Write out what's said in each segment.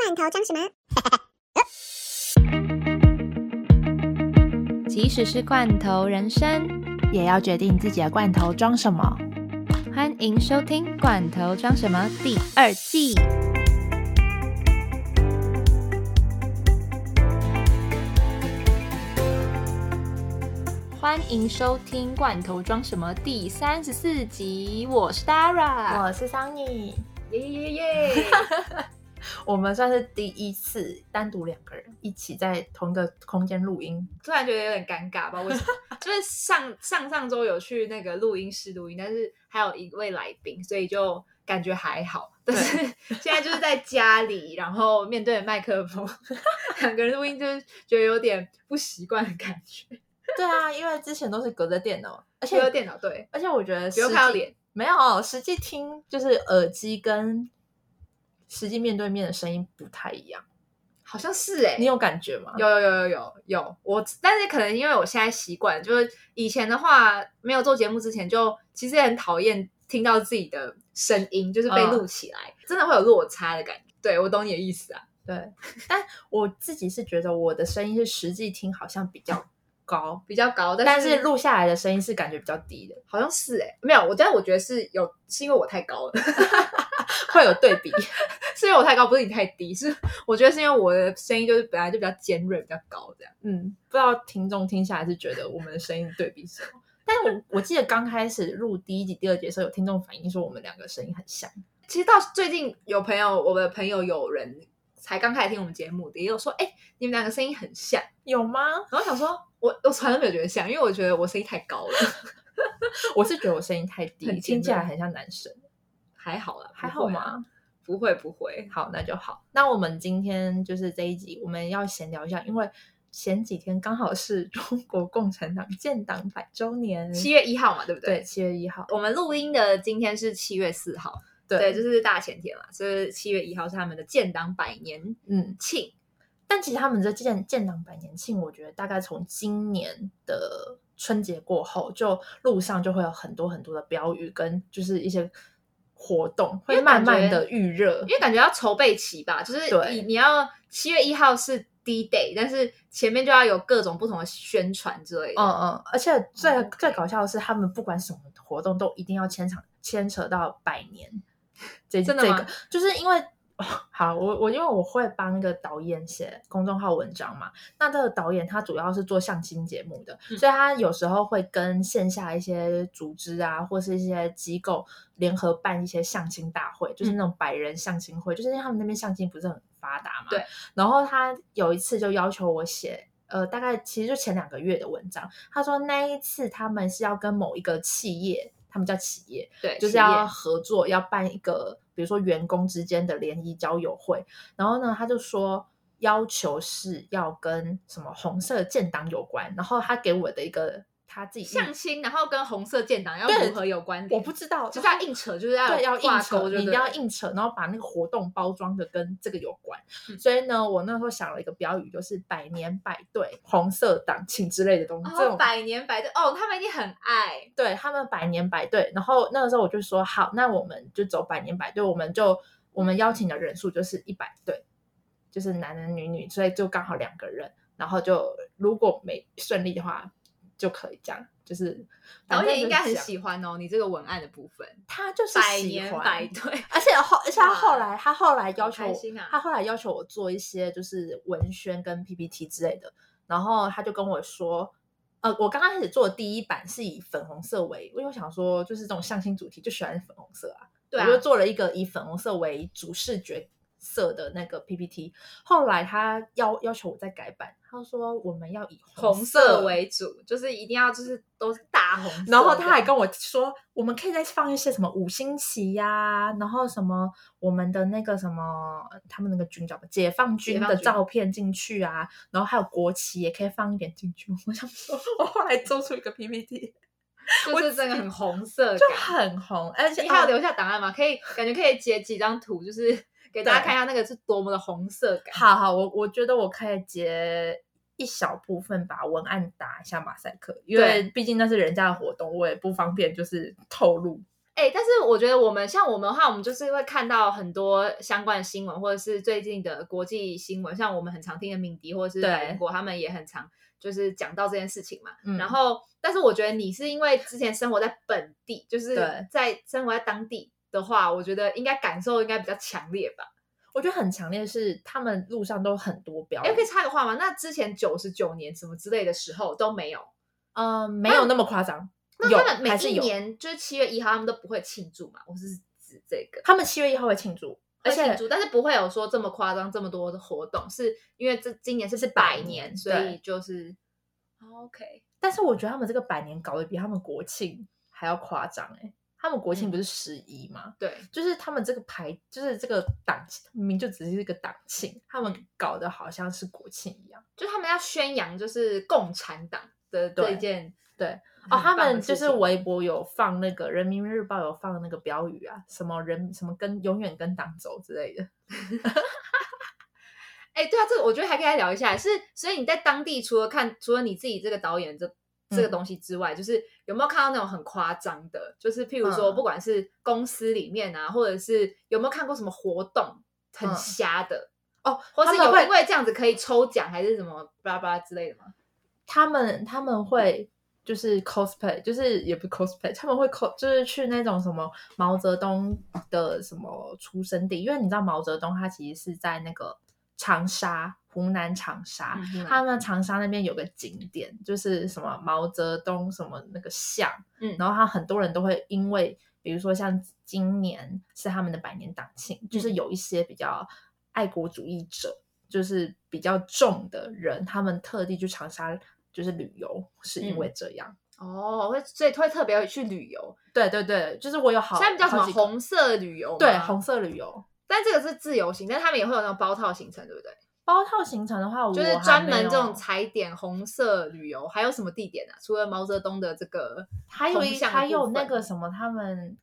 罐头装什么？即使是罐头人生，也要决定自己的罐头装什么。欢迎收听《罐头装什么》第二季。欢迎收听《罐头装什么》第三十四集，我是 Dara，我是 Sunny，耶耶耶耶！我们算是第一次单独两个人一起在同一个空间录音，突然觉得有点尴尬吧？为什么？就是上上上周有去那个录音室录音，但是还有一位来宾，所以就感觉还好。但是现在就是在家里，然后面对麦克风，两个人录音，就是觉得有点不习惯的感觉。对啊，因为之前都是隔着电脑，而隔着电脑对，而且我觉得不用看到脸，没有实际听，就是耳机跟实际面对面的声音不太一样，好像是哎，你有感觉吗？有有有有有有，我但是可能因为我现在习惯，就是以前的话没有做节目之前，就其实很讨厌听到自己的声音，就是被录起来，真的会有落差的感觉。对我懂你的意思啊，对，但我自己是觉得我的声音是实际听好像比较。高比较高，但是录下来的声音是感觉比较低的，好像是哎，没有，我但我觉得是有，是因为我太高了，会有对比，是因为我太高，不是你太低，是我觉得是因为我的声音就是本来就比较尖锐，比较高这样，嗯，不知道听众听下来是觉得我们的声音对比什么？但是我我记得刚开始录第一集、第二集的时候，有听众反映说我们两个声音很像。其实到最近有朋友，我的朋友有人才刚开始听我们节目的，也有说，哎，你们两个声音很像，有吗？然后想说。我我从来都没有觉得像，因为我觉得我声音太高了。我是觉得我声音太低，听起来很像男生。还好啦，还好吗？不会不会，好那就好。那我们今天就是这一集，我们要闲聊一下，因为前几天刚好是中国共产党建党百周年，七月一号嘛，对不对？对，七月一号。我们录音的今天是七月四号，对，就是大前天嘛，所以七月一号是他们的建党百年嗯庆。但其实他们的建建党百年庆，我觉得大概从今年的春节过后，就路上就会有很多很多的标语跟就是一些活动，会慢慢的预热，因为感觉要筹备期吧，就是你你要七月一号是 D day，但是前面就要有各种不同的宣传之类的。嗯嗯，而且最最搞笑的是，他们不管什么活动都一定要牵扯牵扯到百年，这这个就是因为。好，我我因为我会帮一个导演写公众号文章嘛，那这个导演他主要是做相亲节目的，所以他有时候会跟线下一些组织啊，或是一些机构联合办一些相亲大会，就是那种百人相亲会，就是因为他们那边相亲不是很发达嘛。对。然后他有一次就要求我写，呃，大概其实就前两个月的文章，他说那一次他们是要跟某一个企业，他们叫企业，对，就是要合作，要办一个。比如说员工之间的联谊交友会，然后呢，他就说要求是要跟什么红色建党有关，然后他给我的一个。他自己相亲，然后跟红色建党要如何有关联？我不知道，就是要硬扯，就是要要硬扯，你一定要硬扯，然后把那个活动包装的跟这个有关。所以呢，我那时候想了一个标语，就是“百年百对红色党庆”之类的东西。这种百年百对哦，他们一定很爱，对他们百年百对。然后那个时候我就说好，那我们就走百年百对，我们就我们邀请的人数就是一百对，就是男男女女，所以就刚好两个人。然后就如果没顺利的话。就可以这样，就是导演应该很喜欢哦。你这个文案的部分，他就是百年百对，而且后而且他后来他后来要求他后来要求我做一些就是文宣跟 PPT 之类的，然后他就跟我说，呃，我刚开始做的第一版是以粉红色为，因为我想说就是这种相亲主题就喜欢粉红色啊，我就做了一个以粉红色为主视觉。色的那个 PPT，后来他要要求我再改版，他说我们要以红色为主，就是一定要就是都是大红。然后他还跟我说，我们可以再放一些什么五星旗呀，然后什么我们的那个什么他们那个军叫解放军的照片进去啊，然后还有国旗也可以放一点进去。我想说，我后来做出一个 PPT，就是真的很红色，就很红，而且你还有留下档案吗？可以，感觉可以截几张图，就是。给大家看一下那个是多么的红色感。好好，我我觉得我可以截一小部分，把文案打一下马赛克，因为毕竟那是人家的活动，我也不方便就是透露。哎、但是我觉得我们像我们的话，我们就是会看到很多相关的新闻，或者是最近的国际新闻，像我们很常听的敏迪或者是对美国，他们也很常就是讲到这件事情嘛。嗯然后，但是我觉得你是因为之前生活在本地，就是在生活在当地的话，我觉得应该感受应该比较强烈吧。我觉得很强烈的是，他们路上都很多标哎、语可以插个话吗？那之前九十九年什么之类的时候都没有，嗯，没有那么夸张，那他们每一还是有。年就是七月一号，他们都不会庆祝嘛？我是指这个。他们七月一号会庆祝，而且庆祝，但是不会有说这么夸张、这么多的活动，是因为这今年是是百百年所以就是哦 OK。但是我觉得他们这个百年搞得比他们国庆还要夸张哎、他们国庆嗯不是十一吗？对，就是他们这个牌，就是这个党明明就只是一个党庆，他们嗯搞得好像是国庆一样。就他们要宣扬就是共产党的这对件对哦，他们就是微博有放那个人民日报有放那个标语啊，什么人什么跟永远跟党走之类的。哎、对啊，这个我觉得还可以来聊一下，是所以你在当地除了看除了你自己这个导演这这个嗯。东西之外，就是有没有看到那种很夸张的，就是譬如说嗯。不管是公司里面啊，或者是有没有看过什么活动很嗯。瞎的，哦，或是有因为这样子可以抽奖还是什么巴拉巴拉之类的吗？他们他们会就是 cosplay，就是也不是 cosplay，他们会 cos 就是去那种什么毛泽东的什么出生地，因为你知道毛泽东他其实是在那个长沙，湖南长沙，嗯他们长沙那边有个景点，就是什么毛泽东什么那个像，嗯然后他很多人都会因为，比如说像今年是他们的百年党庆，嗯就是有一些比较爱国主义者，就是比较重的人，他们特地去长沙就是旅游，是因嗯为这样。哦，会所以会特别去旅游，对对对，就是我有好，现在叫什么红色旅游吗？对红色旅游但这个是自由行，但他们也会有那种包套行程，对不对？包套行程的话，我就是专门这种踩点红色旅游，还有什么地点啊？除了毛泽东的这个，还有还有那个什么，他们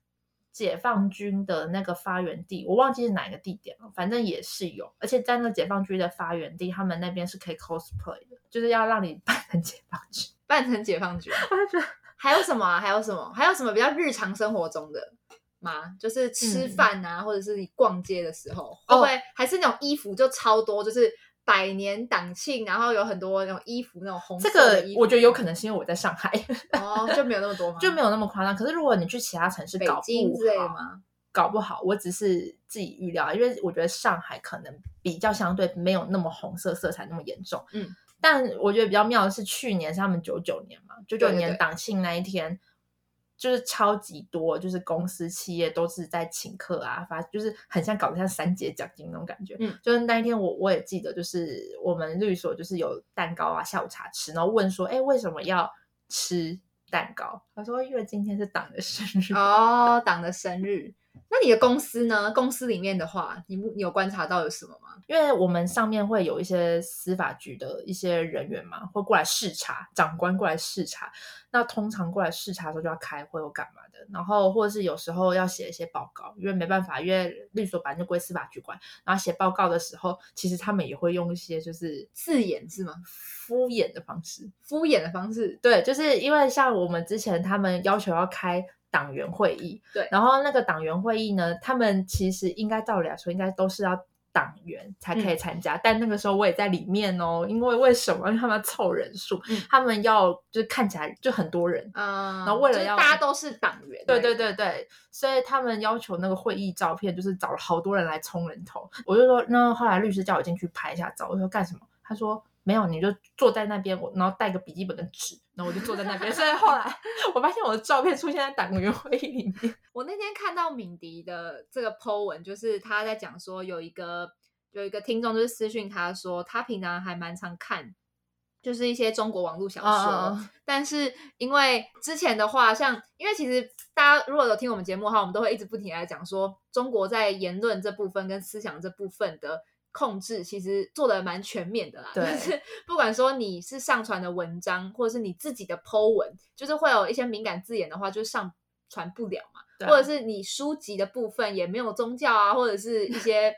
解放军的那个发源地，我忘记是哪一个地点了，反正也是有，而且在那个解放军的发源地，他们那边是可以 cosplay 的，就是要让你 扮成解放军。扮成解放军。还有什么啊？还有什么？还有什么比较日常生活中的吗？就是吃嗯饭啊，或者是你逛街的时候，会不会还是那种衣服就超多，就是百年党庆，然后有很多那种衣服，那种红色这个的衣服我觉得有可能是因为我在上海，哦，就没有那么多 吗？就没有那么夸张。可是如果你去其他城市北搞不京之类吗？搞不好，我只是自己预料，因为我觉得上海可能比较相对没有那么红色色彩那么严重。嗯，但我觉得比较妙的是，去年是他们九九年嘛，九九年党庆那一天，就是超级多，就是公司企业都是在请客啊，发就是很像搞得像三节奖金那种感觉。嗯，就是那一天我我也记得，就是我们律所就是有蛋糕啊，下午茶吃，然后问说，哎，为什么要吃蛋糕？他说因为今天是党的生日。哦，党的生日。那你的公司呢？公司里面的话，你你有观察到有什么吗？因为我们上面会有一些司法局的一些人员嘛，会过来视察，长官过来视察。那通常过来视察的时候就要开会或干嘛的，然后或者是有时候要写一些报告，因为没办法，因为律所本来就归司法局管。然后写报告的时候，其实他们也会用一些就是字眼是吗？敷衍的方式。敷衍的方式。对，就是因为像我们之前他们要求要开党员会议，对然后那个党员会议呢，他们其实应该照理来说应该都是要党员才可以嗯参加，但那个时候我也在里面哦，因为为什么？因为他们要凑人数，嗯他们要就是看起来就很多人。嗯，然后为了要就是大家都是党员，对对对对，所以他们要求那个会议照片，就是找了好多人来冲人头。我就说，那后来律师叫我进去拍一下照，我说干什么？他说没有，你就坐在那边，我然后带个笔记本跟纸，然后我就坐在那边。所以后来 我发现我的照片出现在党员会议里面。我那天看到敏迪的这个 po 文，就是他在讲说有一个有一个听众就是私讯他说，他平常还蛮常看。就是一些中国网络小说但是因为之前的话，像因为其实大家如果有听我们节目的话，我们都会一直不停地来讲说，中国在言论这部分跟思想这部分的控制，其实做的蛮全面的啦。就是不管说你是上传的文章，或者是你自己的 Po 文，就是会有一些敏感字眼的话，就上传不了嘛。或者是你书籍的部分也没有宗教啊，或者是一些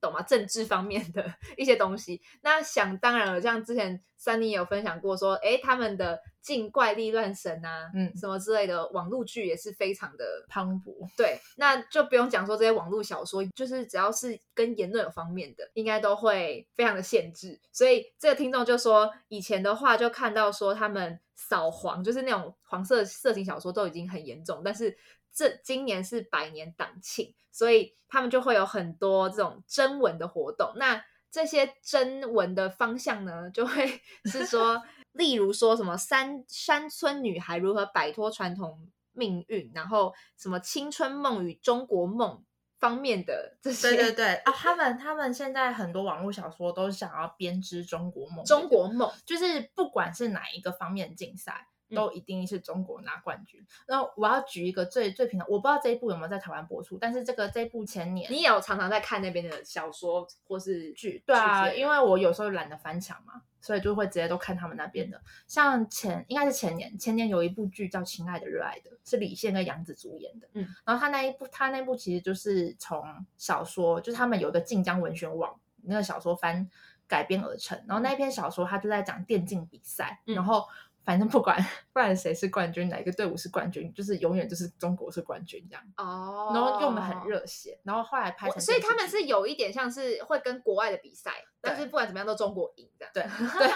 懂吗？政治方面的 一些东西。那想当然了，像之前三妮也有分享过，说哎，他们的禁怪力乱神啊，嗯，什么之类的网络剧也是非常的磅礴。对，那就不用讲说这些网络小说，就是只要是跟言论有方面的，应该都会非常的限制。所以这个听众就说，以前的话就看到说他们扫黄，就是那种黄色色情小说都已经很严重，但是。这今年是百年党庆，所以他们就会有很多这种征文的活动。那这些征文的方向呢，就会 是说，例如说什么山山村女孩如何摆脱传统命运，然后什么青春梦与中国梦方面的这些。对对对啊，他们他们现在很多网络小说都想要编织中国梦，中国梦就是不管是哪一个方面竞赛。都一定是中国拿冠军。那我要举一个最最平常，我不知道这一部有没有在台湾播出，但是这个这一部前年，你有常常在看那边的小说或是剧？对啊，因为我有时候懒得翻墙嘛，所以就会直接都看他们那边的。像前应该是前年，前年有一部剧叫《亲爱的热爱的》，是李现跟杨紫主演的。嗯，然后他那一部他那部其实就是从小说，就是他们有个晋江文学网那个小说翻改编而成。然后那篇小说他就在讲电竞比赛，然后。反正不管 不管谁是冠军，哪个队伍是冠军，就是永远就是中国是冠军这样。哦，然后用的很热血，然后后来拍成，所以他们是有一点像是会跟国外的比赛，但是不管怎么样都中国赢的。对 对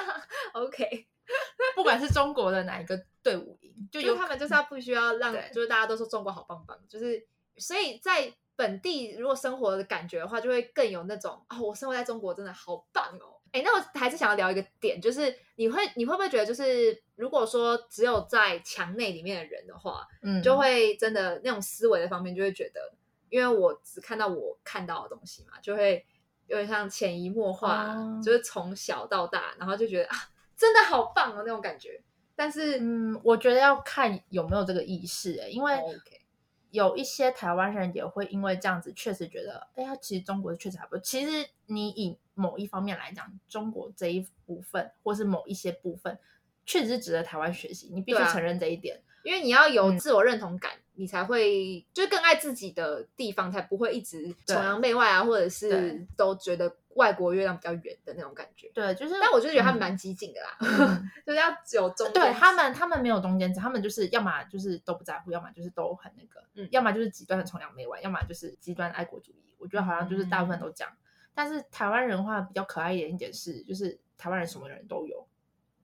，OK，不管是中国的哪一个队伍赢，就有他们就是要不需要让，就是大家都说中国好棒棒，就是所以在本地如果生活的感觉的话，就会更有那种哦，我生活在中国真的好棒哦。哎，那我还是想要聊一个点，就是你会你会不会觉得，就是如果说只有在墙内里面的人的话，嗯，就会真的那种思维的方面，就会觉得，因为我只看到我看到的东西嘛，就会有点像潜移默化，就是从小到大，然后就觉得啊，真的好棒哦那种感觉。但是，嗯，我觉得要看有没有这个意识，哎，因为。有一些台湾人也会因为这样子，确实觉得，哎呀，其实中国确实还不。其实你以某一方面来讲，中国这一部分，或是某一些部分，确实是值得台湾学习。你必须承认这一点，因为你要有自我认同感，你才会就是更爱自己的地方，才不会一直崇洋媚外啊，或者是都觉得。外国月亮比较圆的那种感觉，对，就是，但我就觉得他们蛮激进的啦，就是要有中，对他们，他们没有中间值，他们就是要么就是都不在乎，要么就是都很那个，嗯，要么就是极端的崇洋媚外，要么就是极端爱国主义。我觉得好像就是大部分都这样，但是台湾人话比较可爱一点一点是，就是台湾人什么人都有，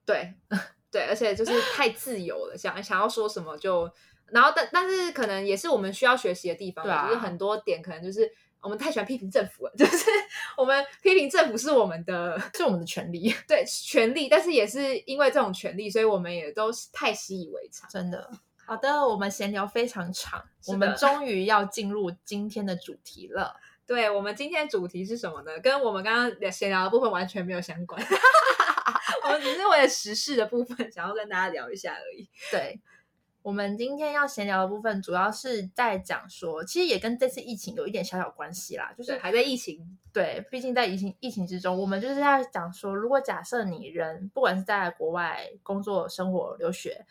对 对，而且就是太自由了，想想要说什么就，然后但但是可能也是我们需要学习的地方，就是很多点可能就是。我们太喜欢批评政府了，就是我们批评政府是我们的，是我们的权利，对权利，但是也是因为这种权利，所以我们也都太习以为常。真的，好的，我们闲聊非常长，我们终于要进入今天的主题了。对我们今天主题是什么呢？跟我们刚刚闲聊的部分完全没有相关，我们只是为了时事的部分想要跟大家聊一下而已。对。我们今天要闲聊的部分，主要是在讲说，其实也跟这次疫情有一点小小关系啦，就是还在疫情，对，毕竟在疫情疫情之中，我们就是在讲说，如果假设你人不管是在国外工作、生活、留学，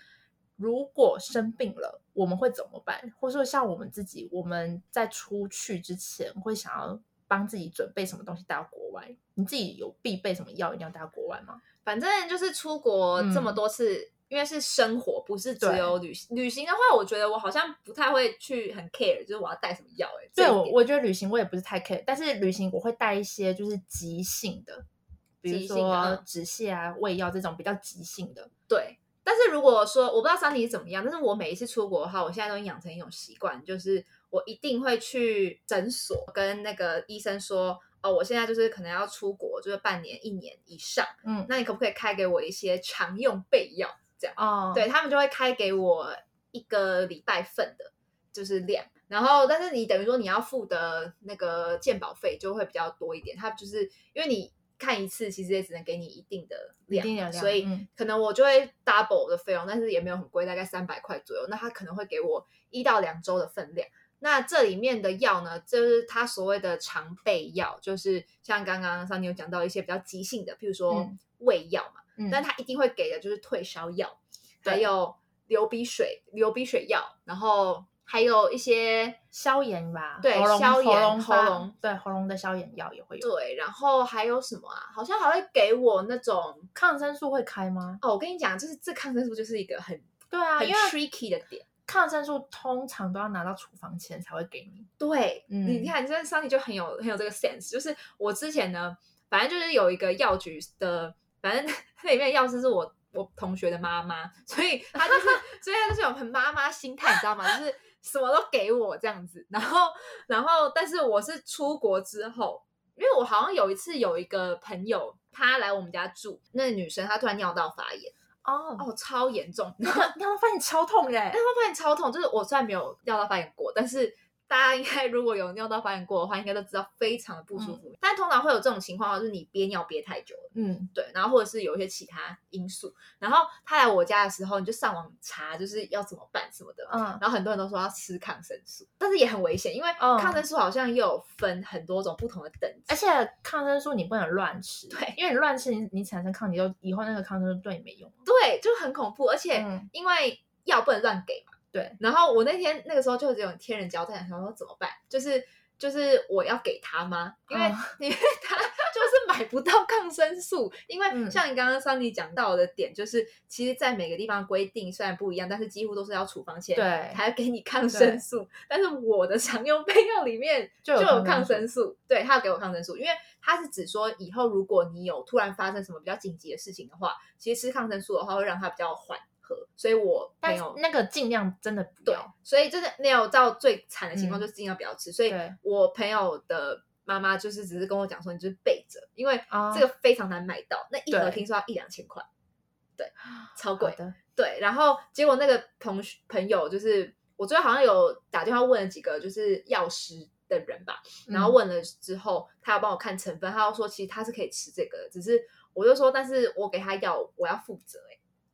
如果生病了，我们会怎么办？或者说像我们自己，我们在出去之前会想要帮自己准备什么东西带到国外？你自己有必备什么药一定要带到国外吗？反正就是出国这么多次。因为是生活，不是只有旅行。旅行的话，我觉得我好像不太会去很 care，就是我要带什么药。哎，对，我我觉得旅行我也不是太 care，但是旅行我会带一些就是急性的，比如说止泻啊、胃药这种比较急性的。对，但是如果说我不知道身体是怎么样，但是我每一次出国的话，我现在都养成一种习惯，就是我一定会去诊所跟那个医生说，哦，我现在就是可能要出国，就是半年、一年以上。嗯，那你可不可以开给我一些常用备药？这样哦，对他们就会开给我一个礼拜份的，就是量。然后，但是你等于说你要付的那个鉴保费就会比较多一点。他就是因为你看一次，其实也只能给你一定的量，所以可能我就会 double 的费用，但是也没有很贵，大概三百块左右。那他可能会给我一到两周的分量。那这里面的药呢，就是他所谓的常备药，就是像刚刚桑尼有讲到一些比较急性的，譬如说胃药嘛。但他一定会给的就是退烧药，还有流鼻水、流鼻水药，然后还有一些消炎吧，对喉咙消炎喉咙喉咙对喉咙的消炎药也会有。对，然后还有什么啊？好像还会给我那种抗生素会开吗？哦，我跟你讲，就是这抗生素就是一个很对啊，很 tricky 的点。抗生素通常都要拿到处方前才会给你。对，嗯你看，这上帝就很有很有这个 sense。就是我之前呢，反正就是有一个药局的，反正 那里面的药师是我我同学的妈妈，所以他就是，所以他就是有很妈妈心态，你知道吗？就是什么都给我这样子。然后，然后，但是我是出国之后，因为我好像有一次有一个朋友，他来我们家住，那个女生她突然尿道发炎，哦，哦，超严重，那个你要发炎超痛耶！尿道发炎超痛，就是我虽然没有尿道发炎过，但是大家应该如果有尿道发炎过的话，应该都知道非常的不舒服。但通常会有这种情况，就是你憋尿憋太久了，嗯，对，然后或者是有一些其他因素。然后他来我家的时候，你就上网查，就是要怎么办什么的。嗯然后很多人都说要吃抗生素，但是也很危险，因为嗯抗生素好像又有分很多种不同的等级。而且抗生素你不能乱吃，对因为你乱吃你你产生抗体就，以后那个抗生素对你没用。对，就很恐怖，而且嗯因为药不能乱给嘛。对，然后我那天那个时候就只有点天人交战，想说怎么办？就是就是我要给他吗？因为、嗯因为他就是买不到抗生素，因为嗯像你刚刚桑尼讲到的点，就是其实在每个地方规定虽然不一样，但是几乎都是要处方签，对才会给你抗生素。但是我的常用备药里面 就有有抗生素，对他要给我抗生素，因为他是指说以后如果你有突然发生什么比较紧急的事情的话，其实吃抗生素的话会让它比较缓和，所以我但是没有那个尽量真的不对要。，所以就是没有到最惨的情况，嗯就尽量不要吃。所以对我朋友的妈妈就是只是跟我讲说，你就是备着，因为啊这个非常难买到，那一盒对听说要一两千块，对，超贵好。的，对，然后结果那个同学朋友就是我最后好像有打电话问了几个就是药师的人吧，然后嗯问了之后，他要帮我看成分，他要说其实他是可以吃这个的，只是我就说，但是我给他药，我要负责、欸，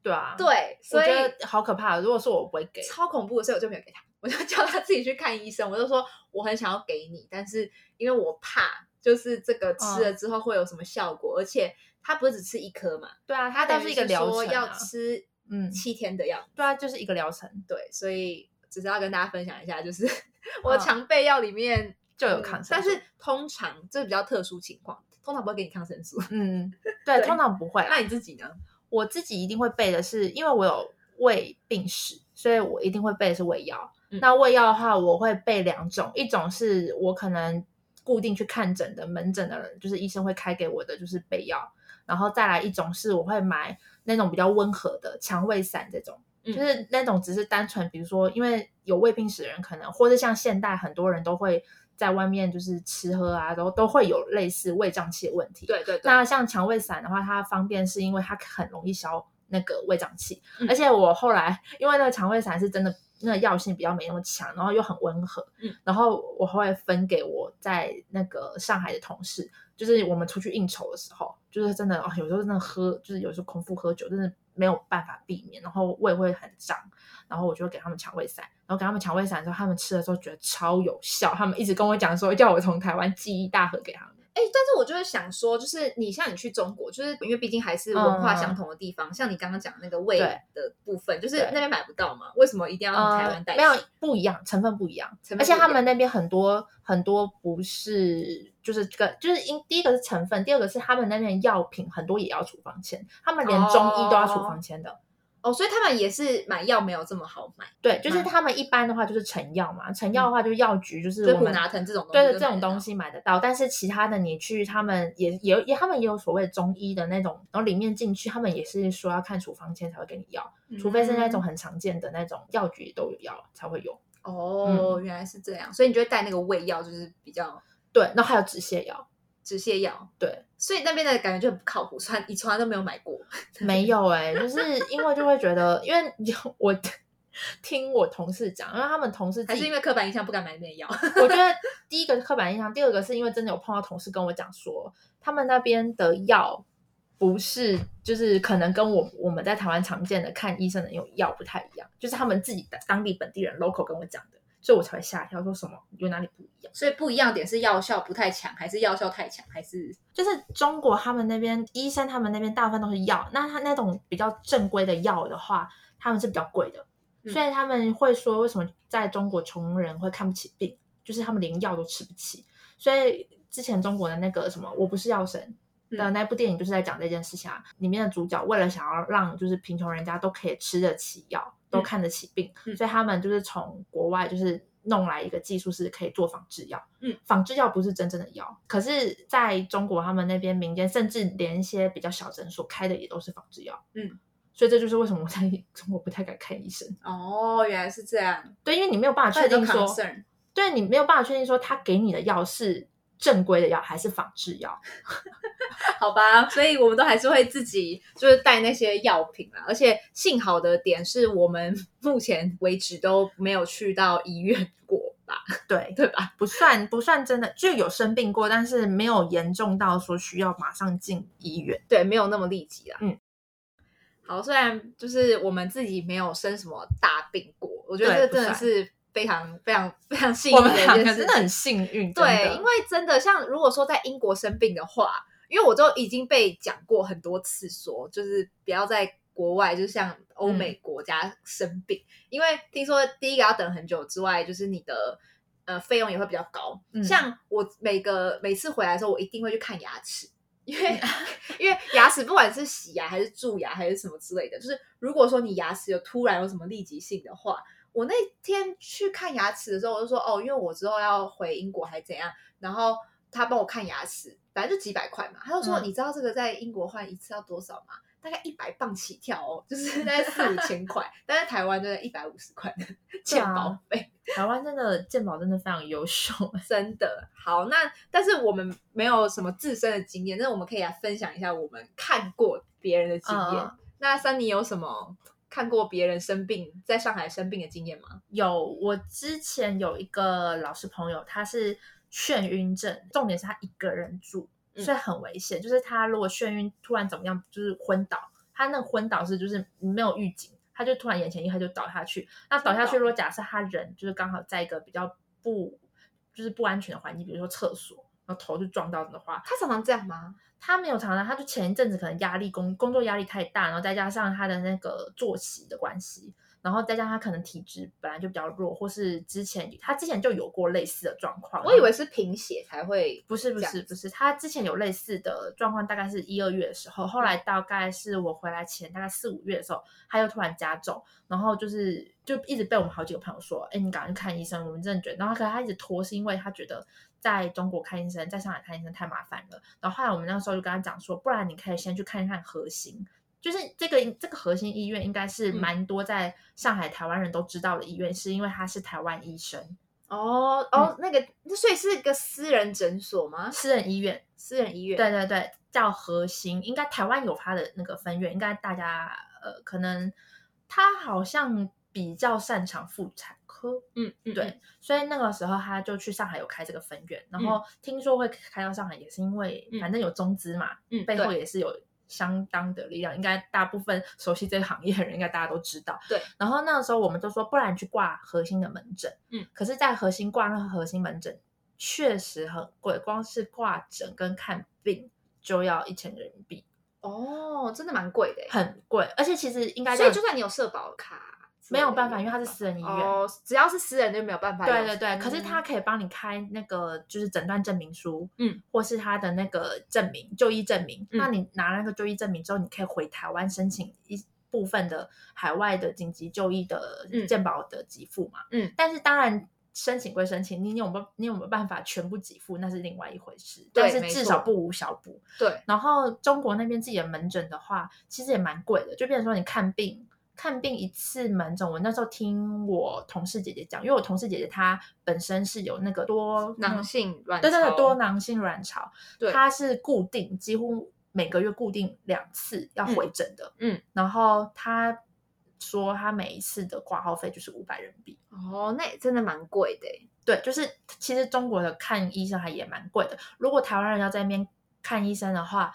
对啊，，对，所以好可怕。如果说我，不会给。超恐怖的，所以我就没有给他，我就叫他自己去看医生。我就说我很想要给你，但是因为我怕就是这个吃了之后会有什么效果，而且他不是只吃一颗嘛，对啊，他等于是一个疗程、要吃嗯七天的药。对啊，就是一个疗程对，所以只是要跟大家分享一下，就是 我的嗯常备药里面就有嗯抗生素，但是通常这是比较特殊情况，通常不会给你抗生素。嗯，对，对通常不会。那你自己呢？我自己一定会备的是，因为我有胃病史，所以我一定会备的是胃药。嗯那胃药的话，我会备两种，一种是我可能固定去看诊的门诊的人，就是医生会开给我的，就是备药。然后再来一种是我会买那种比较温和的肠胃散这种。嗯就是那种只是单纯，比如说，因为有胃病史的人，可能或者像现代很多人都会在外面就是吃喝啊，都都会有类似胃胀气的问题。对对对，那像肠胃散的话，它方便是因为它很容易消那个胃胀气，嗯。而且我后来因为那个肠胃散是真的那个药性比较没那么强，然后又很温和，嗯，然后我会分给我在那个上海的同事，就是我们出去应酬的时候，就是真的哦，有时候真的喝，就是有时候空腹喝酒，真的没有办法避免，然后胃会很胀，然后我就给他们肠胃散，然后给他们肠胃散之后，他们吃的时候觉得超有效，他们一直跟我讲说叫我从台湾寄一大盒给他们。哎、但是我就是想说，就是你像你去中国，就是因为毕竟还是文化相同的地方，像你刚刚讲那个胃的部分，就是那边买不到嘛，为什么一定要从台湾带去？呃没有不一样，成分不一样，而且他们那边很多很多不是就是这个就是因第一个是成分，第二个是他们那边药品很多也要处方签，他们连中医都要处方签的。哦，所以他们也是买药没有这么好买，对，就是他们一般的话就是成药嘛，成药的话就是药局，就是就是普我们拿疼这种东西对的就买得到这种东西买得到，但是其他的你去他们也也有也他们也有所谓中医的那种，然后里面进去他们也是说要看处方签才会给你药，除非是那种嗯。很常见的那种药局都有药才会有。哦，原来是这样，所以你就会带那个胃药，就是比较对，然后还有止泻药，止泻药，对，所以那边的感觉就很不靠谱，从来你从来都没有买过，没有哎、就是因为就会觉得，因为有 我听我同事讲，因为他们同事还是因为刻板印象不敢买那药？我觉得第一个刻板印象，第二个是因为真的有碰到同事跟我讲说，他们那边的药不是就是可能跟我我们在台湾常见的看医生的那种药不太一样，就是他们自己的当地本地人 local 跟我讲的，所以我才会吓一跳，说什么有哪里不一样？所以不一样点是药效不太强，还是药效太强，还是就是中国他们那边医生他们那边大部分都是药，那他那种比较正规的药的话，他们是比较贵的。所以他们会说为什么在中国穷人会看不起病，就是他们连药都吃不起。所以之前中国的那个什么我不是药神的那部电影就是在讲这件事情啊，里面的主角为了想要让就是贫穷人家都可以吃得起药，都看得起病，所以他们就是从国外就是弄来一个技术是可以做仿制药。嗯，仿制药不是真正的药，可是在中国他们那边民间甚至连一些比较小诊所开的也都是仿制药。嗯。所以这就是为什么我在 中国不太敢看医生哦，原来是这样。对，因为你没有办法确定说，对你没有办法确定说他给你的药是正规的药还是仿制药，好吧？所以我们都还是会自己就是带那些药品啊。而且幸好的点是我们目前为止都没有去到医院过吧？对对吧？不算不算真的就有生病过，但是没有严重到说需要马上进医院。对，没有那么立即啦。嗯。好，虽然就是我们自己没有生什么大病过，我觉得这真的是非常非常非常幸运的一件事，真的很幸运。对，因为真的像如果说在英国生病的话，因为我都已经被讲过很多次，说就是不要在国外，就像欧美国家生病，因为听说第一个要等很久之外，就是你的呃费用也会比较高。像我每个每次回来的时候，我一定会去看牙齿。因为 因为牙齿不管是洗牙还是蛀牙还是什么之类的，就是如果说你牙齿有突然有什么立即性的话，我那天去看牙齿的时候，我就说哦，因为我之后要回英国还怎样，然后他帮我看牙齿，反正就几百块嘛，他就说你知道这个在英国换一次要多少吗？大概一百磅起跳哦，就是大概四五千块，但在台湾就在一百五十块的健保费。台湾真的健保真的非常优秀，真的好。那但是我们没有什么自身的经验，那我们可以来分享一下我们看过别人的经验。那三妮有什么看过别人生病在上海生病的经验吗？有，我之前有一个老师朋友，他是眩晕症，重点是他一个人住。所以很危险，就是他如果眩晕，突然怎么样，就是昏倒。他那个昏倒是就是没有预警，他就突然眼前一黑就倒下去。那倒下去，如果假设他人就是刚好在一个比较不就是不安全的环境，比如说厕所，然后头就撞到的话，他常常这样吗？他没有常常，他就前一阵子可能压力工工作压力太大，然后再加上他的那个作息的关系。然后再加上他可能体质本来就比较弱，或是之前他之前就有过类似的状况。我以为是贫血才会，不是不是不是，他之前有类似的状况，大概是一二月的时候，后来大概是我回来前大概四五月的时候，他又突然加重，然后就是就一直被我们好几个朋友说，哎，你赶快去看医生，我们真的觉得，然后可能他一直拖，是因为他觉得在中国看医生，在上海看医生太麻烦了。然后后来我们那时候就跟他讲说，不然你可以先去看一看核心。就是这个这个核心医院应该是蛮多在上海台湾人都知道的医院，是因为他是台湾医生哦哦，那个所以是一个私人诊所吗？私人医院，私人医院，对对对，叫核心，应该台湾有他的那个分院，应该大家呃可能他好像比较擅长妇产科，嗯嗯，对，所以那个时候他就去上海有开这个分院，然后听说会开到上海也是因为反正有中资嘛，嗯，背后也是有。相当的力量，应该大部分熟悉这个行业的人，应该大家都知道。对。然后那个时候，我们就说，不然去挂核心的门诊。嗯。可是，在核心挂那个核心门诊，确实很贵，光是挂诊跟看病就要一千人民币。哦，真的蛮贵的，很贵。而且其实应该，所以就算你有社保卡。没有办法，因为它是私人医院，哦，只要是私人就没有办法。对对对，可是他可以帮你开那个就是诊断证明书，嗯，或是他的那个证明就医证明。那你拿那个就医证明之后，你可以回台湾申请一部分的海外的紧急就医的健保的给付嘛。嗯，但是当然申请归申请，你有没有你有没有办法全部给付，那是另外一回事。但是至少不无小补。对，然后中国那边自己的门诊的话，其实也蛮贵的，就变成说你看病。看病一次门诊，我那时候听我同事姐姐讲，因为我同事姐姐她本身是有那个多囊性卵巢，对对对，多囊性卵巢，对，她是固定几乎每个月固定两次要回诊的，嗯，然后她说她每一次的挂号费就是五百人民币，哦，那也真的蛮贵的，对，就是其实中国的看医生还也蛮贵的，如果台湾人要在那边看医生的话。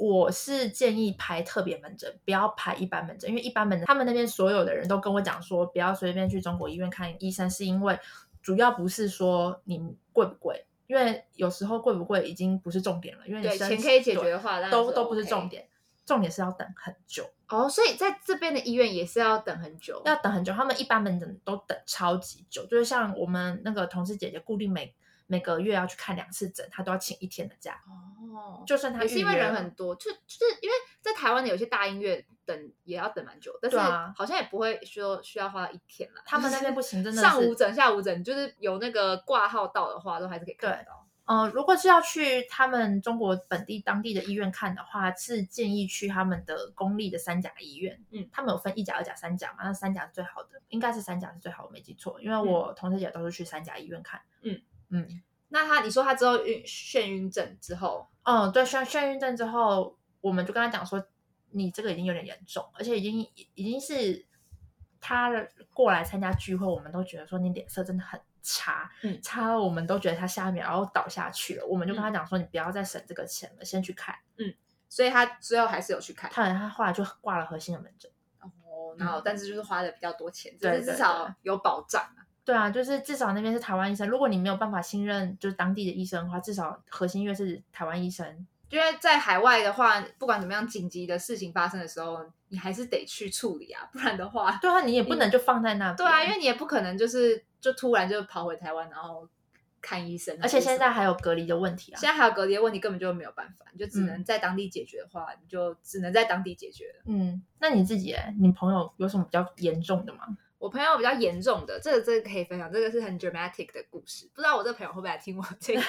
我是建议排特别门诊，不要排一般门诊，因为一般门诊他们那边所有的人都跟我讲说，不要随便去中国医院看医生，是因为主要不是说你贵不贵，因为有时候贵不贵已经不是重点了，因为你钱可以解决的话，都都不是重点，重点是要等很久。哦，所以在这边的医院也是要等很久，要等很久。他们一般门诊都等超级久，就是像我们那个同事姐姐，固定每每个月要去看两次诊，他都要请一天的假。哦，就算他也是因为人很多，就就是因为在台湾的有些大医院等也要等蛮久，但是好像也不会说需要花一天了。他们那边不行，真的。上午诊、下午诊，就是有那个挂号到的话，都还是可以看得到。呃，如果是要去他们中国本地当地的医院看的话，是建议去他们的公立的三甲医院。嗯他们有分一甲、二甲、三甲嘛？那三甲是最好的，应该是三甲是最好，我没记错，因为嗯我同事姐都是去三甲医院看。嗯嗯。那他你说他之后晕眩晕症之后，嗯，对，眩眩晕症之后，我们就跟他讲说，你这个已经有点严重，而且已经已经是他过来参加聚会，我们都觉得说你脸色真的很差，嗯差到我们都觉得他下一秒要倒下去了，我们就跟他讲说，你不要再省这个钱了，先去看。嗯所以他最后还是有去看。他他后来就挂了核心的门诊。哦，然后但是就是花的比较多钱，但是至少有保障啊。对啊，就是至少那边是台湾医生，如果你没有办法信任就是当地的医生的话，至少核心医院是台湾医生。因为在海外的话，不管怎么样，紧急的事情发生的时候，你还是得去处理啊，不然的话，对啊，你也不能就放在那边。对啊，因为你也不可能就是就突然就跑回台湾，然后看医生，而且现在还有隔离的问题啊。现在还有隔离的问题，根本就没有办法，你就只嗯能在当地解决的话，你就只能在当地解决了。嗯，那你自己欸，你朋友有什么比较严重的吗？我朋友比较严重的，这个这个可以分享，这个是很 dramatic 的故事，不知道我这个朋友会不会来听我这个。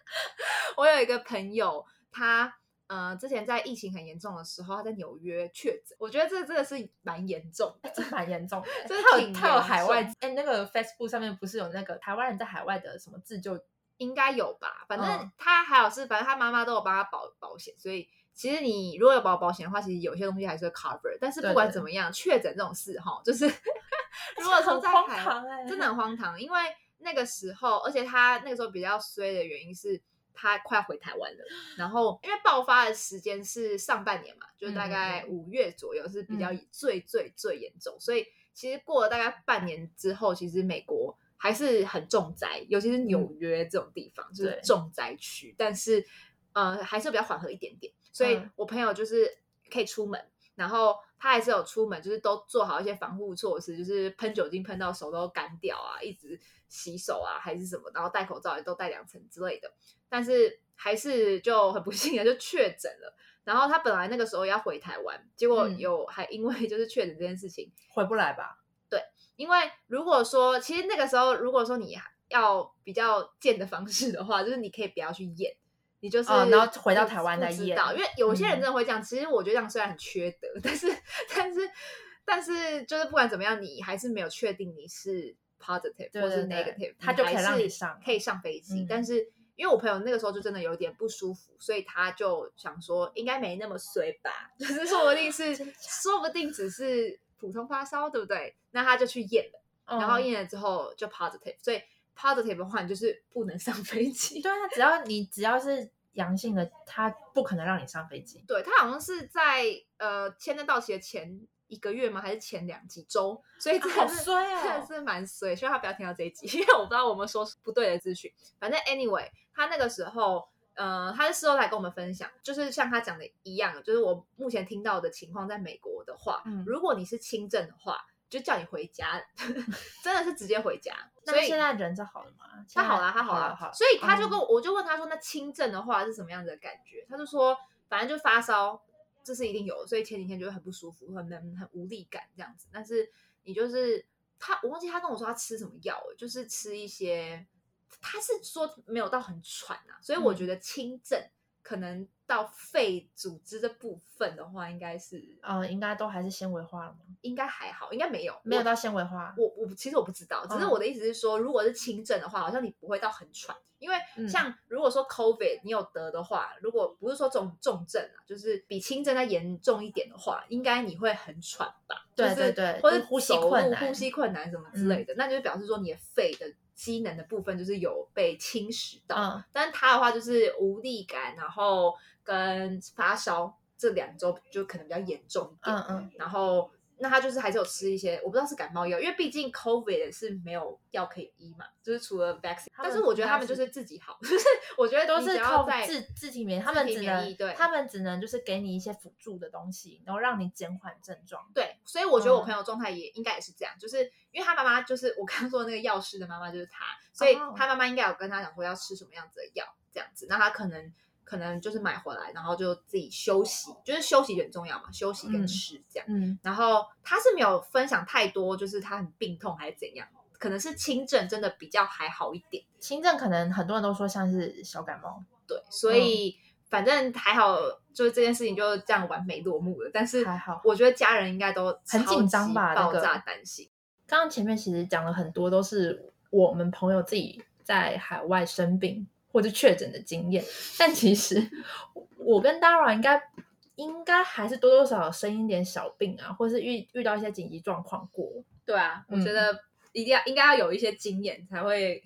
我有一个朋友，他呃之前在疫情很严重的时候，他在纽约确诊，我觉得这个真的是蛮严重的。这蛮严重的。这挺他有他有海外重哎，那个 Facebook 上面不是有那个台湾人在海外的什么自救？应该有吧，反正嗯他还有是，反正他妈妈都有帮他保保险，所以其实你如果有保保险的话，其实有些东西还是会 cover。但是不管怎么样，确诊这种事哈，就是 如果说很荒在海唐哎，真的很荒唐，因为那个时候，而且他那个时候比较衰的原因是。他快要回台湾了，然后因为爆发的时间是上半年嘛，就是大概嗯。五月左右是比较嗯。最最最严重，所以其实过了大概半年之后，其实美国还是很重灾，尤其是纽约这种地方、就是重灾区，但是呃还是比较缓和一点点，所以嗯我朋友就是可以出门，然后他还是有出门，就是都做好一些防护措施，就是喷酒精喷到手都干掉啊，一直洗手啊，还是什么，然后戴口罩也都戴两层之类的。但是还是就很不幸的就确诊了。然后他本来那个时候要回台湾，结果嗯有还因为就是确诊这件事情，回不来吧？对因为如果说其实那个时候如果说你要比较贱的方式的话，就是你可以不要去验。你就是、哦然后回到台湾再验因为有些人嗯真的会这样。其实我觉得这样虽然很缺德，但是但是但是就是不管怎么样，你还是没有确定你是 positive 或是 negative，他就可以让你上可以上飞机。嗯但是因为我朋友那个时候就真的有点不舒服，所以他就想说应该没那么衰吧，就是说不定是说不定只是普通发烧，对不对？那他就去验了。然后嗯验了之后就 positive，所以 positive 的话，你就是不能上飞机。对啊，只要你只要是阳性的，他不可能让你上飞机。对他好像是在呃签证到期的前一个月吗？还是前两几周？所以真好的是、真的 是蛮衰。希望他不要听到这一集，因为我不知道我们说不对的资讯。反正 anyway，他那个时候。呃，他是事后来跟我们分享，就是像他讲的一样，就是我目前听到的情况，在美国的话，嗯如果你是轻症的话，就叫你回家，真的是直接回家。那所以现在人是好了吗？他好啦，了，他好了，啦，好。所以他就哦跟我，我就问他说，那轻症的话是什么样子的感觉？他就说，反正就发烧，这是一定有，所以前几天就会很不舒服，很很很无力感这样子。但是你就是他，我忘记他跟我说他吃什么药，就是吃一些，他是说没有到很喘啊，所以我嗯觉得轻症可能到肺组织的部分的话，应该是呃，应该都还是纤维化了吗？应该还好，应该没有没有到纤维化。我我其实我不知道，只是嗯我的意思是说，如果是轻症的话，好像你不会到很喘，因为嗯像如果说 COVID 你有得的话，如果不是说重重症啊，就是比轻症再严重一点的话，应该你会很喘吧？对就是对对或者呼吸困难嗯呼吸困难什么之类的，那就是表示说你的肺的机能的部分就是有被侵蚀到。嗯，但是他的话就是无力感，然后跟发烧这两周就可能比较严重一点。嗯嗯然后那他就是还是有吃一些，我不知道是感冒药，因为毕竟 COVID 是没有药可以医嘛，就是除了 vaccine。但是我觉得他们就是自己好，就是我觉得都是靠自自体免疫，他们只能对，他们只能就是给你一些辅助的东西，然后让你减缓症状。对，所以我觉得我朋友状态也应该也是这样，就是因为他妈妈就是我刚刚说的那个药师的妈妈就是他，所以他妈妈应该有跟他讲说要吃什么样子的药，这样子，那他可能。可能就是买回来，然后就自己休息，就是休息很重要嘛，休息跟吃这样。嗯，然后他是没有分享太多，就是他很病痛还是怎样，可能是轻症，真的比较还好一点。轻症可能很多人都说像是小感冒，对，所以反正还好，就是这件事情就这样完美落幕了。但是还好，我觉得家人应该都很紧张吧，爆炸担心。刚刚前面其实讲了很多，都是我们朋友自己在海外生病。或者确诊的经验，但其实我跟 Dara 应该应该还是多多少少生一点小病啊，或是遇遇到一些紧急状况过。对啊，我觉得一定要应该要有一些经验才会，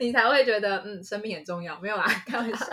你才会觉得嗯，生命很重要。没有啊，开玩笑。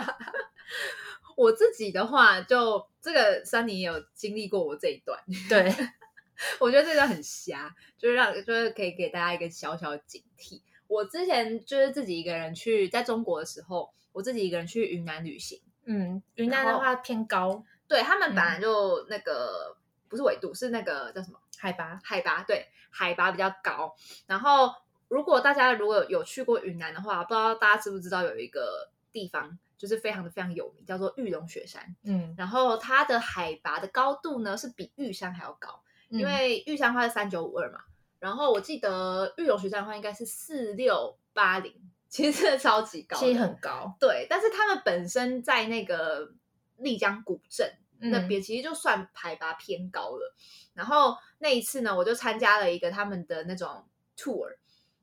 我自己的话，就这个三年有经历过我这一段，对 我觉得这段很瞎，就是让就是可以给大家一个小小的警惕。我之前就是自己一个人去，在中国的时候，我自己一个人去云南旅行。嗯，云南的话偏高，对他们本来就那个不是纬度，是那个叫什么海拔？海拔对，海拔比较高。然后，如果大家如果有去过云南的话，不知道大家知不知道有一个地方就是非常的非常有名，叫做玉龙雪山。嗯，然后它的海拔的高度呢是比玉山还要高，因为玉山话是三九五二嘛。然后我记得玉龙雪山的话应该是四六八零，其实真的超级高，其实很高。对，但是他们本身在那个丽江古镇那边，其实就算海拔偏高了。然后那一次呢，我就参加了一个他们的那种 tour。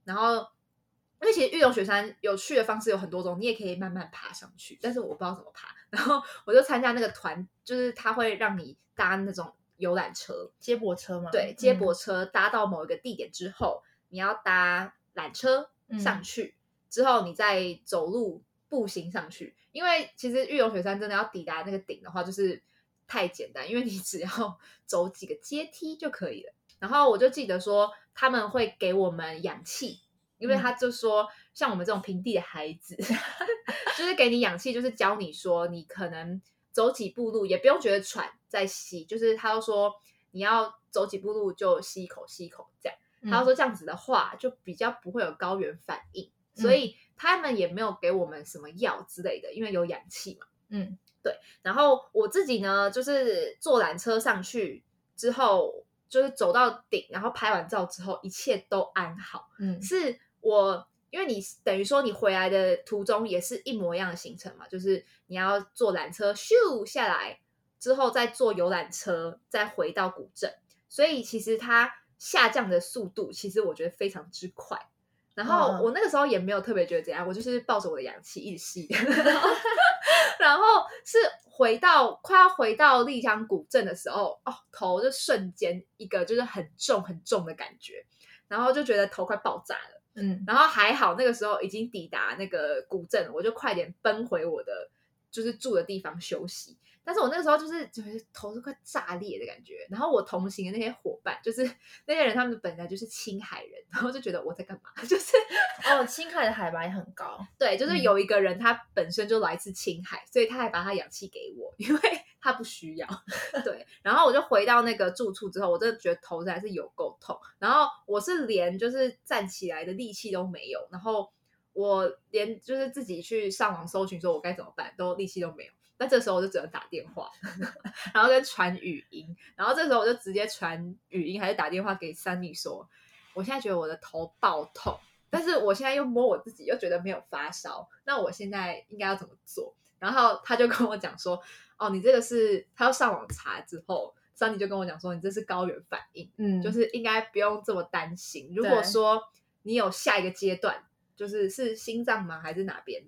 然后因为其实玉龙雪山有去的方式有很多种，你也可以慢慢爬上去，但是我不知道怎么爬。然后我就参加那个团，就是他会让你搭那种。游览车、接驳车吗？对，接驳车搭到某一个地点之后，你要搭缆车上去，之后你再走路步行上去。因为其实玉龙雪山真的要抵达那个顶的话，就是太简单，因为你只要走几个阶梯就可以了。然后我就记得说他们会给我们氧气，因为他就说像我们这种平地的孩子，就是给你氧气，就是教你说你可能。走几步路也不用觉得喘，在吸，就是他说你要走几步路就吸一口，吸一口这样。他说这样子的话就比较不会有高原反应，所以他们也没有给我们什么药之类的，因为有氧气嘛。嗯，对。然后我自己呢，就是坐缆车上去之后，就是走到顶，然后拍完照之后，一切都安好。嗯，是我。因为你等于说你回来的途中也是一模一样的行程嘛，就是你要坐缆车咻下来之后再坐游览车再回到古镇，所以其实它下降的速度其实我觉得非常之快。然后我那个时候也没有特别觉得怎样，我就是抱着我的氧气一直吸。然后是回到快要回到丽江古镇的时候，哦，头就瞬间一个就是很重很重的感觉，然后就觉得头快爆炸了。嗯，然后还好，那个时候已经抵达那个古镇，我就快点奔回我的就是住的地方休息。但是我那个时候就是就是头是快炸裂的感觉。然后我同行的那些伙伴，就是 那些人，他们本来就是青海人，然后就觉得我在干嘛？就是哦，青海的海拔也很高。对，就是有一个人他本身就来自青海，所以他还把他氧气给我，因为 他不需要。对，然后我就回到那个住处之后，我真的觉得头还是有够痛。然后我是连就是站起来的力气都没有，然后我连就是自己去上网搜寻说我该怎么办，都力气都没有。那这时候我就只能打电话，然后跟传语音，然后这时候我就直接传语音还是打电话给三妮说，我现在觉得我的头爆痛，但是我现在又摸我自己又觉得没有发烧，那我现在应该要怎么做？然后他就跟我讲说，哦，你这个是他要上网查之后，三妮就跟我讲说，你这是高原反应，嗯，就是应该不用这么担心。如果说你有下一个阶段，就是是心脏吗，还是哪边？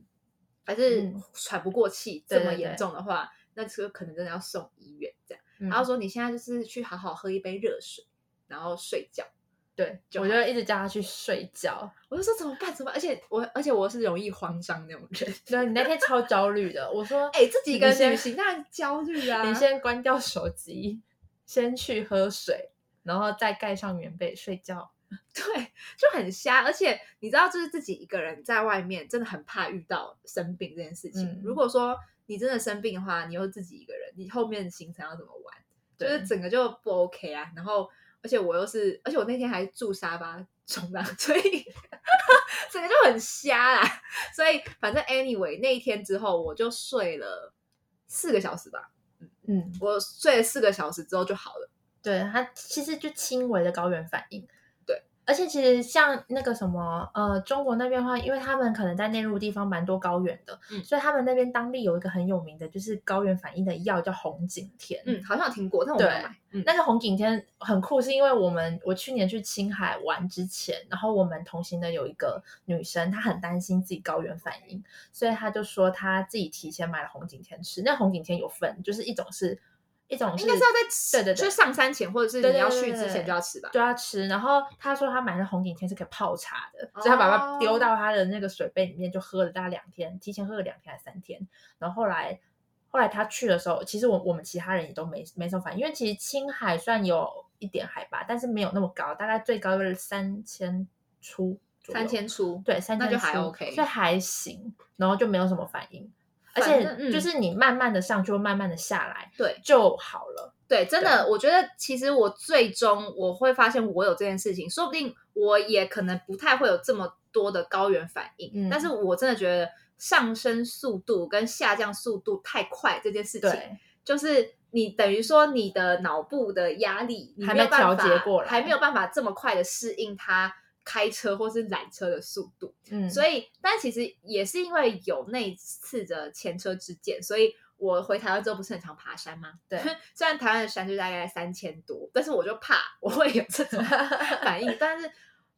还是喘不过气这么严重的话，那这个可能真的要送医院这样。然后说你现在就是去好好喝一杯热水，然后睡觉。对，我就一直叫他去睡觉。我就说怎么办？怎么办？而且我而且我是容易慌张那种人。对，你那天超焦虑的。我说，哎，自己一个人旅行当然焦虑啊。你先关掉手机，先去喝水，然后再盖上棉被睡觉。对，就很瞎。而且你知道，就是自己一个人在外面，真的很怕遇到生病这件事情。嗯如果说你真的生病的话，你又自己一个人，你后面行程要怎么玩？就是整个就不 OK 啊。然后，而且我又是，而且我那天还住沙发冲浪，所以整个就很瞎啦。所以反正 anyway 那一天之后，我就睡了四个小时吧。嗯，我睡了四个小时之后就好了。对，它其实就轻微的高原反应。对，而且其实像那个什么，呃，中国那边的话，因为他们可能在内陆地方蛮多高原的，嗯所以他们那边当地有一个很有名的，就是高原反应的药叫红景天。嗯，好像有听过，但我没有买。嗯，那个红景天很酷，是因为我们我去年去青海玩之前，然后我们同行的有一个女生，她很担心自己高原反应，所以她就说她自己提前买了红景天吃。那红景天有分，就是一种是一种应该是要在吃，对对对就上山前或者是对你要去之前就要吃吧。就要吃。然后他说他买的红景天是可以泡茶的，所以他把它丢到他的那个水杯里面，就喝了大概两天，提前喝了两天还是三天。然后后来后来他去的时候，其实我我们其他人也都没没什么反应，因为其实青海算有一点海拔，但是没有那么高，大概最高就是三千出，三千出，对三千那就还出 OK 所以还行，然后就没有什么反应。而且就是你慢慢的上就，会慢慢的下来对。就好了。对，真的，我觉得其实我最终我会发现我有这件事情，说不定我也可能不太会有这么多的高原反应，嗯。但是我真的觉得上升速度跟下降速度太快这件事情，就是你等于说你的脑部的压力你还没没有办法调节过来还没有办法这么快的适应它开车或是缆车的速度，嗯，所以，但其实也是因为有那一次的前车之鉴，所以我回台湾之后不是很常爬山吗？对，虽然台湾的山就大概三千多，但是我就怕我会有这种 反应。但是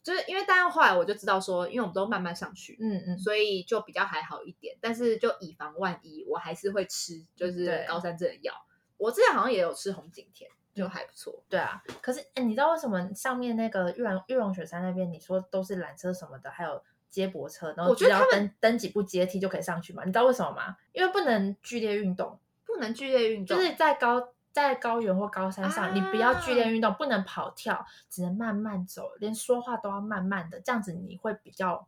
就是因为，但是后来我就知道说，因为我们都慢慢上去，嗯嗯，所以就比较还好一点。但是就以防万一，我还是会吃就是高山症的药。我之前好像也有吃红景天，就还不错。对啊。可是，哎，你知道为什么上面那个玉龙玉龙雪山那边，你说都是缆车什么的，还有接驳车，然后只要登登几步阶梯就可以上去嘛？你知道为什么吗？因为不能剧烈运动，不能剧烈运动，就是在高在高原或高山上，你不要剧烈啊运动，不能跑跳，只能慢慢走，连说话都要慢慢的，这样子你会比较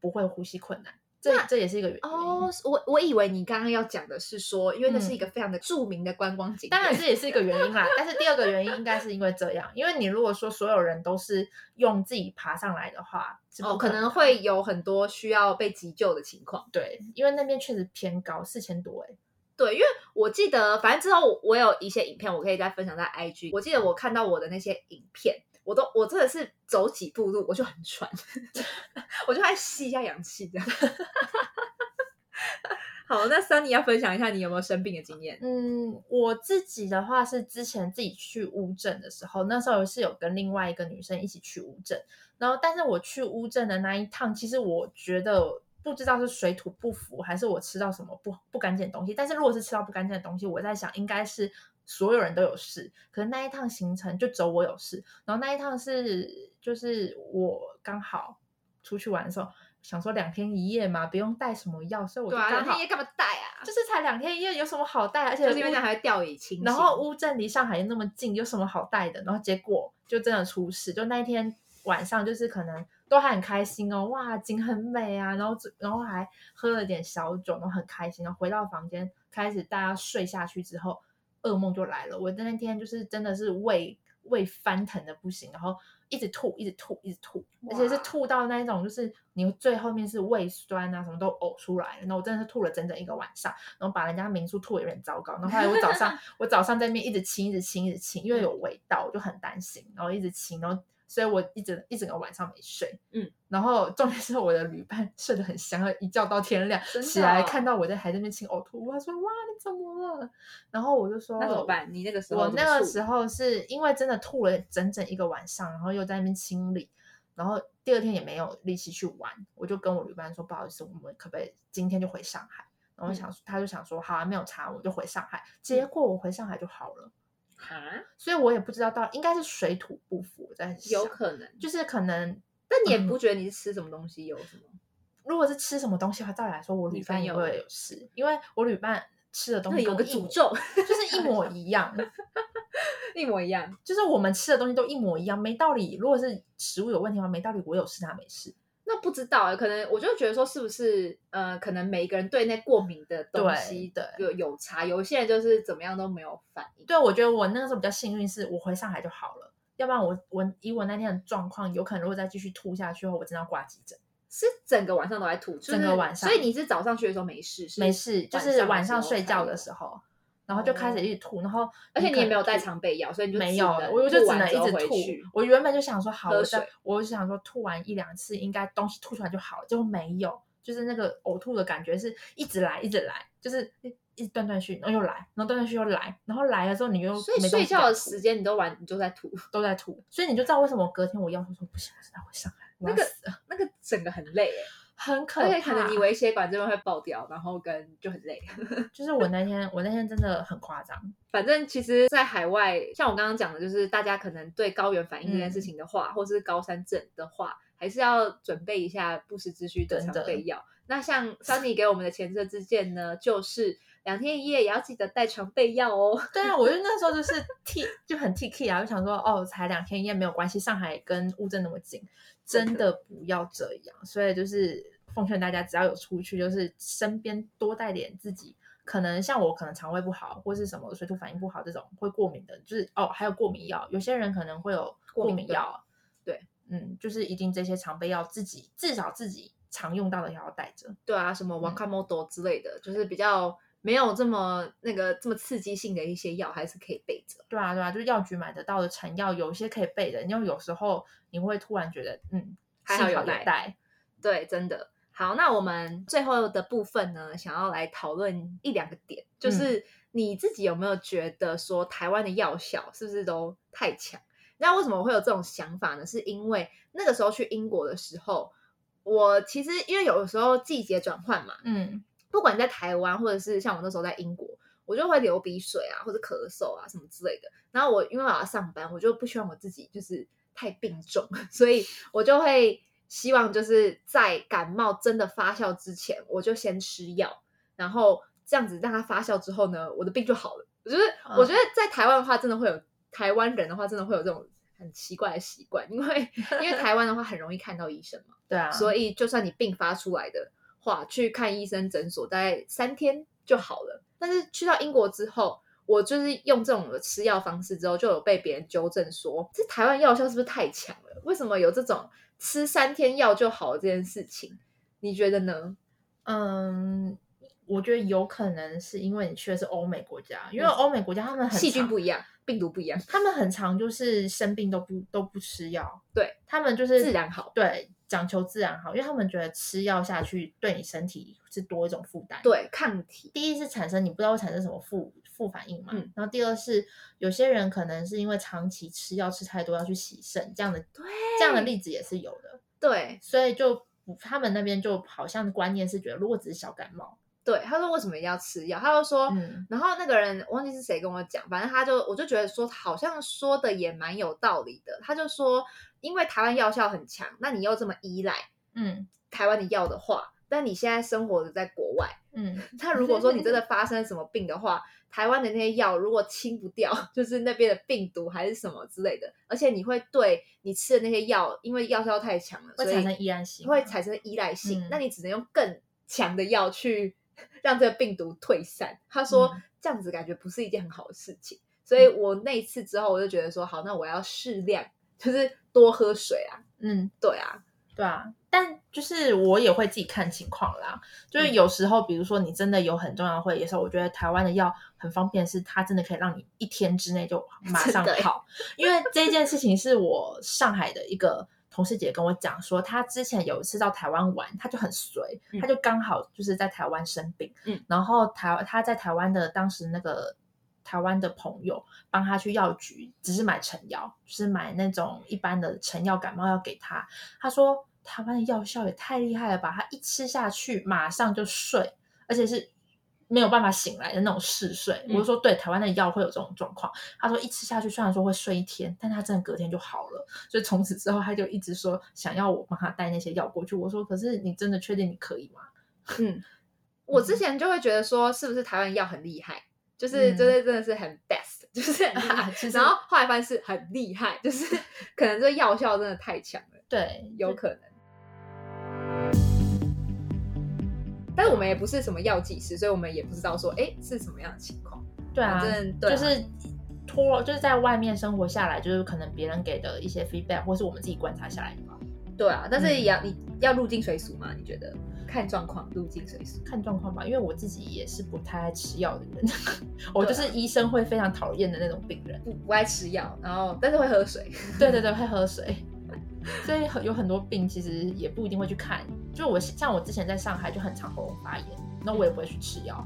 不会呼吸困难。这这也是一个原因。哦，我我以为你刚刚要讲的是说，因为那是嗯一个非常的著名的观光景点，当然这也是一个原因啦，但是第二个原因应该是因为这样，因为你如果说所有人都是用自己爬上来的话，哦，可能会有很多需要被急救的情况。对，因为那边确实偏高，四千多哎、对，因为我记得，反正之后我有一些影片，我可以再分享在 IG。我记得我看到我的那些影片，我都我真的是走几步路我就很喘，我就爱吸一下氧气这样。好，那 Sunny 要分享一下你有没有生病的经验？嗯，我自己的话是之前自己去乌镇的时候，那时候是有跟另外一个女生一起去乌镇，然后但是我去乌镇的那一趟，其实我觉得不知道是水土不服，还是我吃到什么不不干净的东西。但是如果是吃到不干净的东西，我在想应该是所有人都有事，可是那一趟行程就只有我有事。然后那一趟是就是我刚好出去玩的时候，想说两天一夜嘛，不用带什么药，所以我就两天一夜干嘛带啊？就是才两天一夜，有什么好带？而且乌就是因为还会掉以轻心。然后乌镇离上海又那么近，有什么好带的？然后结果就真的出事，就那一天晚上就是可能都还很开心哦，哇，景很美啊，然后然后还喝了点小酒，然后很开心。然后回到房间，开始大家睡下去之后，噩梦就来了。我那天就是真的是胃胃翻腾的不行，然后一直吐，一直吐，一直吐，而且是吐到那一种就是你最后面是胃酸啊，什么都呕出来了。然后我真的是吐了整整一个晚上。然后把人家民宿吐的有点糟糕。然后后来我早上 我早上在那边一直清，一直清，一直清，因为有味道，我就很担心，然后一直清，然后所以我一整一整个晚上没睡。嗯，然后重点是我的旅伴睡得很香，一觉到天亮，起来哦看到我在还在那边清呕吐，他说哇你怎么了？然后我就说那怎么办？你那个时候我那个时候候是因为真的吐了整整一个晚上，然后又在那边清理，然后第二天也没有力气去玩，我就跟我旅伴说不好意思，我们可不可以今天就回上海？然后嗯想、他就想说好啊，没有查，我就回上海。结果我回上海就好了，哈，所以我也不知道到应该是水土不服，我在想有可能。就是可能。但你也不觉得你是吃什么东西有什么？如果是吃什么东西的话，照理来说我旅伴也会有事，因为我旅伴吃的东西有个诅咒，就是一模一样。一模一样。就是我们吃的东西都一模一样，没道理。如果是食物有问题的话，没道理我有事他没事。那不知道啊，可能我就觉得说，是不是呃，可能每一个人对那过敏的东西的有有差，有些人就是怎么样都没有反应。对，我觉得我那个时候比较幸运，是我回上海就好了。要不然我我以我那天的状况，有可能如果再继续吐下去后，我真的要挂急诊。是整个晚上都在吐，就是整个晚上所以你是早上去的时候没事，是没事，就是晚上睡觉的时时候，然后就开始一直吐，然后，而且你也没有带常备药，所以你就没有，能我就只能一直吐。。我原本就想说，好，喝我我就想说吐完一两次，应该东西吐出来就好了，结果没有，就是那个呕吐的感觉是一直来，一直来，就是一一直断断续，然后又来，然后断断续又来，然后来了之后你又所以睡觉的时间你都玩，你都在吐，都在吐，所以你就知道为什么隔天我要说说不行，我真的会上海，我那个那个整个很累哎，很可怕，而且可能你微血管这边会爆掉，然后跟就很累。就是我那天我那天真的很夸张，反正其实，在海外，像我刚刚讲的，就是大家可能对高原反应这件嗯事情的话，或是高山症的话，还是要准备一下不时之需的常备药。那像 Sunny 给我们的前车之鉴呢，就是两天一夜也要记得带常备药哦。对啊，我就那时候就是替就很替 K 啊，就想说哦，才两天一夜没有关系，上海跟乌镇那么近，真的不要这样。所以就是奉劝大家，只要有出去，就是身边多带点自己。可能像我，可能肠胃不好，或是什么水土反应不好这种会过敏的，就是哦，还有过敏药，有些人可能会有过过敏敏药，对，嗯，就是一定这些常备药自己至少自己常用到的也要带着。对啊，什嗯么 Wakamoto 之类的，就是比较没有这么那个这么刺激性的一些药，还是可以备着。对啊，对啊，就是药局买得到的成药，有一些可以备的，因为有时候你会突然觉得，嗯，还好幸有有带带。对，真的好。那我们最后的部分呢，想要来讨论一两个点，嗯就是你自己有没有觉得说台湾的药效是不是都太强？那为什么会有这种想法呢？是因为那个时候去英国的时候，我其实因为有的时候季节转换嘛，嗯不管在台湾或者是像我那时候在英国，我就会流鼻水啊，或者咳嗽啊什么之类的。然后我因为我要上班，我就不希望我自己就是太病重，所以我就会希望就是在感冒真的发酵之前，我就先吃药，然后这样子让它发酵之后呢，我的病就好了。我觉得，嗯我觉得在台湾的话，真的会有台湾人的话，真的会有这种很奇怪的习惯，因为因为台湾的话很容易看到医生嘛。对啊，所以以就算你病发出来的话，去看医生诊所大概三天就好了。但是去到英国之后，我就是用这种的吃药方式之后，就有被别人纠正说，这台湾药效是不是太强了？为什么有这种吃三天药就好了这件事情？你觉得呢？嗯，我觉得有可能是因为你去的是欧美国家，因为嗯欧美国家他们很细菌不一样，病毒不一样，他们很常就是生病都不都不吃药，对他们就是自然好对，讲求自然好，因为他们觉得吃药下去对你身体是多一种负担。，对抗体，第一是产生你不知道会产生什么副副反应嘛，嗯然后第二是有些人可能是因为长期吃药吃太多要去洗肾，这样的对这样的例子也是有的，对所以就他们那边就好像观念是觉得如果只是小感冒，对。他说为什么一定要吃药？他就说，嗯然后那个人我忘记是谁跟我讲，反正他就我就觉得说好像说的也蛮有道理的。他就说，因为台湾药效很强，那你又这么依赖嗯台湾的药的话，但你现在生活的在国外，嗯，那如果说你真的发生什么病的话，台湾的那些药如果清不掉，就是那边的病毒还是什么之类的，而且你会对你吃的那些药，因为药效太强了，会产生依赖性，会产生依赖性，嗯那你只能用更强的药去让这个病毒退散。他说、嗯这样子感觉不是一件很好的事情，所以我那一次之后，我就觉得说，好，那我要适量，就是多喝水啊。嗯。对啊，对啊，但就是我也会自己看情况啦。就是嗯有时候，比如说你真的有很重要的会议的时候，我觉得台湾的药很方便，是它真的可以让你一天之内就马上好。因为这件事情是我上海的一个同事姐跟我讲说，她之前有一次到台湾玩，她就很随，嗯她就刚好就是在台湾生病，嗯，然后台她在台湾的当时那个。台湾的朋友帮她去药局，只是买成药，就是买那种一般的成药感冒药给她。他说台湾的药效也太厉害了吧！他一吃下去马上就睡，而且是没有办法醒来的那种嗜睡。嗯我就说对，台湾的药会有这种状况。他说一吃下去，虽然说会睡一天，但他真的隔天就好了。所以从此之后，他就一直说想要我帮他带那些药过去。我说可是你真的确定你可以吗？嗯，我之前就会觉得说，是不是台湾药很厉害，就是嗯就是真的是很 best，就是很厉 害。其实然后后来发现是很厉害，就是 可能这药效真的太强了，对，有可能。但是我们也不是什么药剂师，所以我们也不知道说，哎，是什么样的情况。对啊，反正对啊就是脱，就是在外面生活下来，就是可能别人给的一些 feedback，或是我们自己观察下来的吧。对啊，但是嗯也要、你要入境随俗嘛？你觉得看状况入境随俗？看状况吧，因为我自己也是不太爱吃药的人，我就是医生会非常讨厌的那种病人。不不爱吃药，然后但是会喝水。对对对，会喝水，所以很有很多病其实也不一定会去看。就我像我之前在上海就很常喉咙发炎，那我也不会去吃药。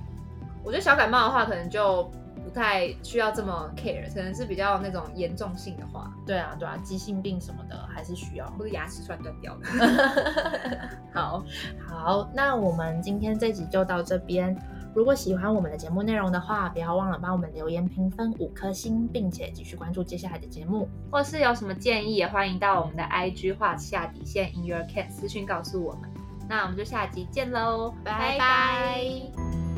我觉得小感冒的话，可能就不太需要这么 care，可能是比较那种严重性的话，对啊对啊，急性病什么的还是需要。或者牙齿突然断掉了。好，好，那我们今天这集就到这边。如果喜欢我们的节目内容的话，不要忘了帮我们留言评分五颗星，并且继续关注接下来的节目。或是有什么建议，也欢迎到我们的 IG 画下底线 in your cat 私讯告诉我们。那我们就下集见喽，拜拜。拜拜